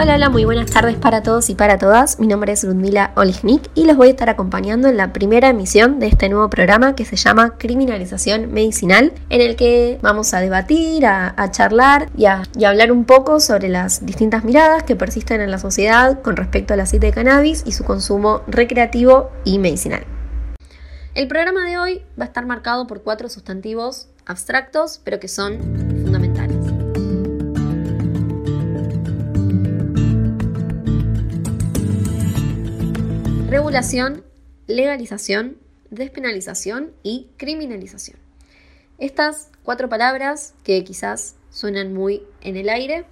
Hola, hola, muy buenas tardes para todos y para todas. Mi nombre es Ludmila Olijnik y los voy a estar acompañando en la primera emisión de este nuevo programa que se llama Criminalización Medicinal, en el que vamos a debatir, a, charlar y a, y a hablar un poco sobre las distintas miradas que persisten en la sociedad con respecto al aceite de cannabis y su consumo recreativo y medicinal. El programa de hoy va a estar marcado por cuatro sustantivos abstractos, pero que son fundamentales. Regulación, legalización, despenalización y criminalización. Estas cuatro palabras, que quizás suenan muy en el aire,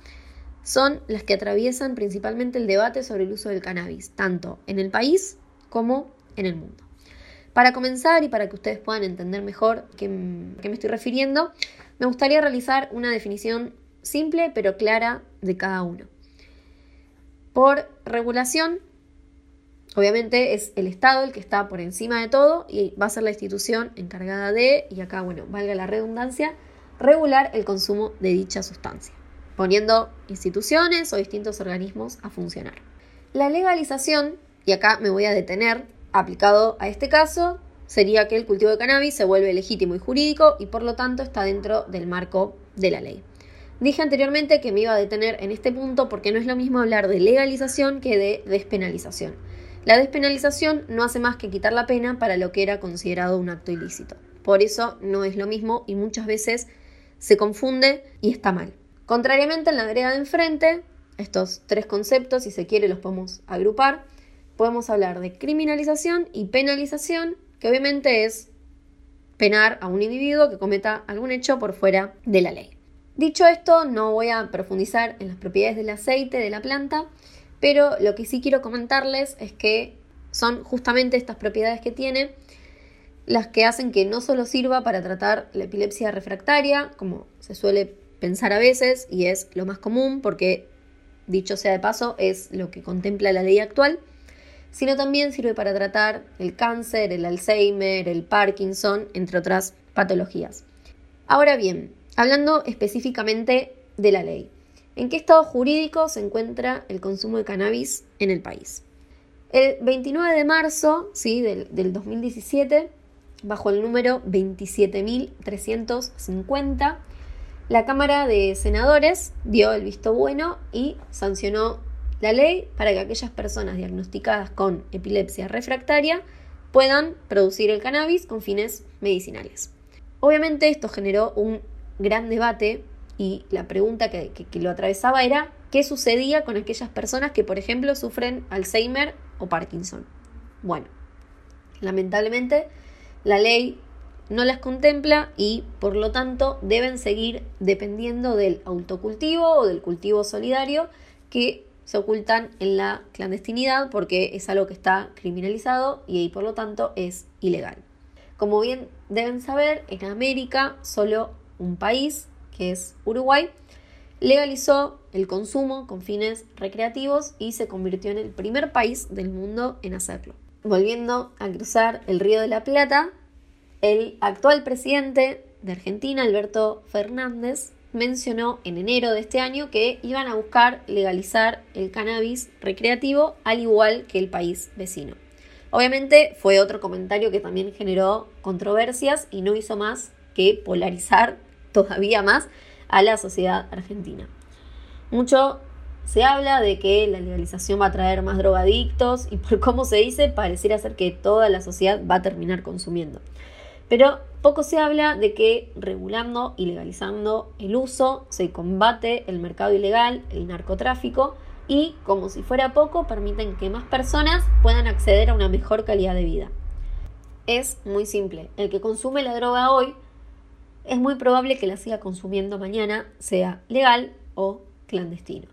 son las que atraviesan principalmente el debate sobre el uso del cannabis, tanto en el país como en el mundo. Para comenzar y para que ustedes puedan entender mejor a qué me estoy refiriendo, me gustaría realizar una definición simple pero clara de cada uno. Por regulación Obviamente es el Estado el que está por encima de todo y va a ser la institución encargada de, y acá, bueno, valga la redundancia, regular el consumo de dicha sustancia, poniendo instituciones o distintos organismos a funcionar. La legalización, y acá me voy a detener, aplicado a este caso, sería que el cultivo de cannabis se vuelve legítimo y jurídico y por lo tanto está dentro del marco de la ley. Dije anteriormente que me iba a detener en este punto porque no es lo mismo hablar de legalización que de despenalización. La despenalización no hace más que quitar la pena para lo que era considerado un acto ilícito. Por eso no es lo mismo y muchas veces se confunde y está mal. Contrariamente en la vereda de enfrente, estos tres conceptos, si se quiere, los podemos agrupar. Podemos hablar de criminalización y penalización, que obviamente es penar a un individuo que cometa algún hecho por fuera de la ley. Dicho esto, no voy a profundizar en las propiedades del aceite de la planta, pero lo que sí quiero comentarles es que son justamente estas propiedades que tiene las que hacen que no solo sirva para tratar la epilepsia refractaria, como se suele pensar a veces y es lo más común porque, dicho sea de paso, es lo que contempla la ley actual, sino también sirve para tratar el cáncer, el Alzheimer, el Parkinson, entre otras patologías. Ahora bien, hablando específicamente de la ley. ¿En qué estado jurídico se encuentra el consumo de cannabis en el país? El 29 de marzo ¿sí? del, del 2017, bajo el número 27.350, la Cámara de Senadores dio el visto bueno y sancionó la ley para que aquellas personas diagnosticadas con epilepsia refractaria puedan producir el cannabis con fines medicinales. Obviamente esto generó un gran debate y la pregunta que, lo atravesaba era qué sucedía con aquellas personas que, por ejemplo, sufren Alzheimer o Parkinson. Bueno, lamentablemente la ley no las contempla y por lo tanto deben seguir dependiendo del autocultivo o del cultivo solidario que se ocultan en la clandestinidad porque es algo que está criminalizado y por lo tanto es ilegal. Como bien deben saber, en América solo un país que es Uruguay, legalizó el consumo con fines recreativos y se convirtió en el primer país del mundo en hacerlo. Volviendo a cruzar el Río de la Plata, el actual presidente de Argentina, Alberto Fernández, mencionó en enero de este año que iban a buscar legalizar el cannabis recreativo al igual que el país vecino. Obviamente fue otro comentario que también generó controversias y no hizo más que polarizar todavía más a la sociedad argentina. Mucho se habla de que la legalización va a traer más drogadictos y por cómo se dice, pareciera ser que toda la sociedad va a terminar consumiendo. Pero poco se habla de que regulando y legalizando el uso se combate el mercado ilegal, el narcotráfico y, como si fuera poco, permiten que más personas puedan acceder a una mejor calidad de vida. Es muy simple, el que consume la droga hoy es muy probable que la siga consumiendo mañana, sea legal o clandestino.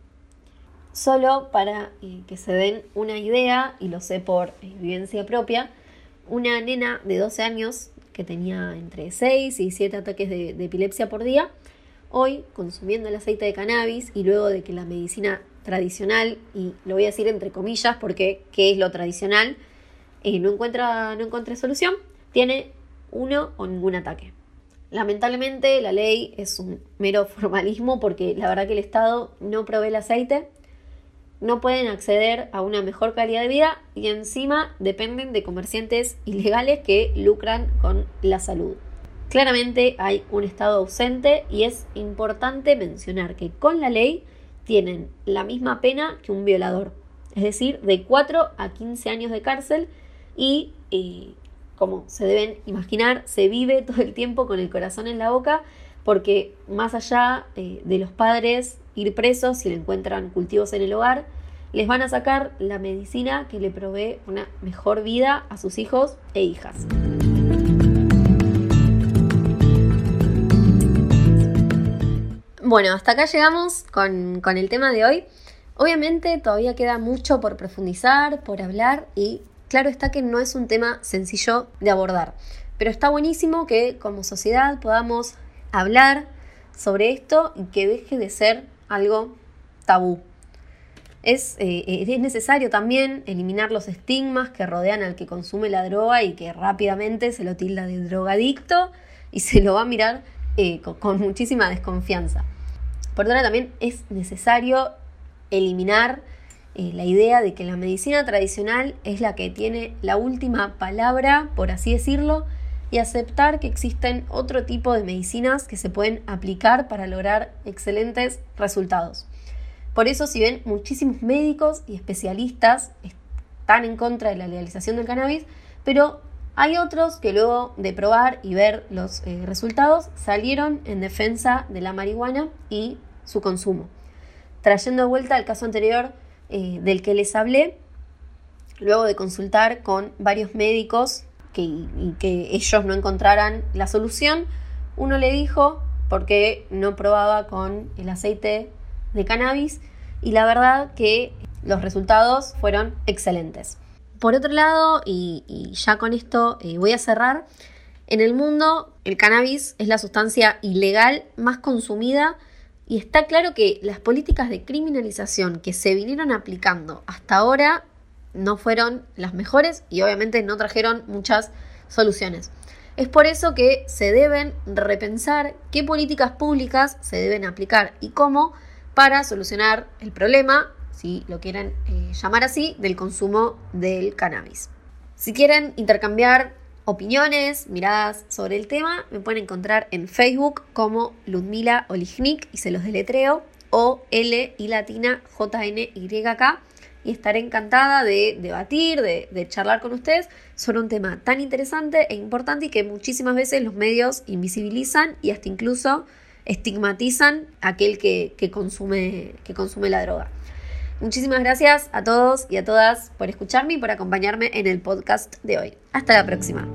Solo para eh, que se den una idea, y lo sé por vivencia propia, una nena de 12 años que tenía entre 6 y 7 ataques de, epilepsia por día, hoy consumiendo el aceite de cannabis y luego de que la medicina tradicional, y lo voy a decir entre comillas porque ¿qué es lo tradicional? Eh, no, encuentra, no encuentra solución, tiene uno o ningún ataque. Lamentablemente la ley es un mero formalismo porque la verdad que el Estado no provee el aceite no pueden acceder a una mejor calidad de vida y encima dependen de comerciantes ilegales que lucran con la salud. Claramente hay un Estado ausente y es importante mencionar que con la ley tienen la misma pena que un violador, es decir, de 4 a 15 años de cárcel y, eh, como se deben imaginar, se vive todo el tiempo con el corazón en la boca porque más allá eh, de los padres ir presos si le encuentran cultivos en el hogar, les van a sacar la medicina que le provee una mejor vida a sus hijos e hijas. Bueno, hasta acá llegamos con, con el tema de hoy. Obviamente todavía queda mucho por profundizar, por hablar y claro está que no es un tema sencillo de abordar, pero está buenísimo que como sociedad podamos hablar sobre esto y que deje de ser algo tabú. Es, eh, es, necesario también eliminar los estigmas que rodean al que consume la droga y que rápidamente se lo tilda de drogadicto y se lo va a mirar eh, con, muchísima desconfianza. Por otra también es necesario eliminar eh, la idea de que la medicina tradicional es la que tiene la última palabra, por así decirlo, y aceptar que existen otro tipo de medicinas que se pueden aplicar para lograr excelentes resultados. Por eso, si ven, muchísimos médicos y especialistas están en contra de la legalización del cannabis, pero hay otros que luego de probar y ver los eh, resultados salieron en defensa de la marihuana y su consumo. Trayendo de vuelta al caso anterior eh, del que les hablé, luego de consultar con varios médicos que, y que ellos no encontraran la solución, uno le dijo por qué no probaba con el aceite de cannabis y la verdad que los resultados fueron excelentes. Por otro lado, y, ya con esto eh, voy a cerrar, en el mundo el cannabis es la sustancia ilegal más consumida y está claro que las políticas de criminalización que se vinieron aplicando hasta ahora no fueron las mejores y obviamente no trajeron muchas soluciones. Es por eso que se deben repensar qué políticas públicas se deben aplicar y cómo para solucionar el problema, si lo quieren eh, llamar así, del consumo del cannabis. Si quieren intercambiar opiniones, miradas sobre el tema, me pueden encontrar en Facebook como Ludmila Olijnik y se los deletreo o L y latina J N Y K y estaré encantada de debatir, de, charlar con ustedes sobre un tema tan interesante e importante y que muchísimas veces los medios invisibilizan y hasta incluso estigmatizan a aquel que, consume, que consume la droga. Muchísimas gracias a todos y a todas por escucharme y por acompañarme en el podcast de hoy. Hasta la próxima.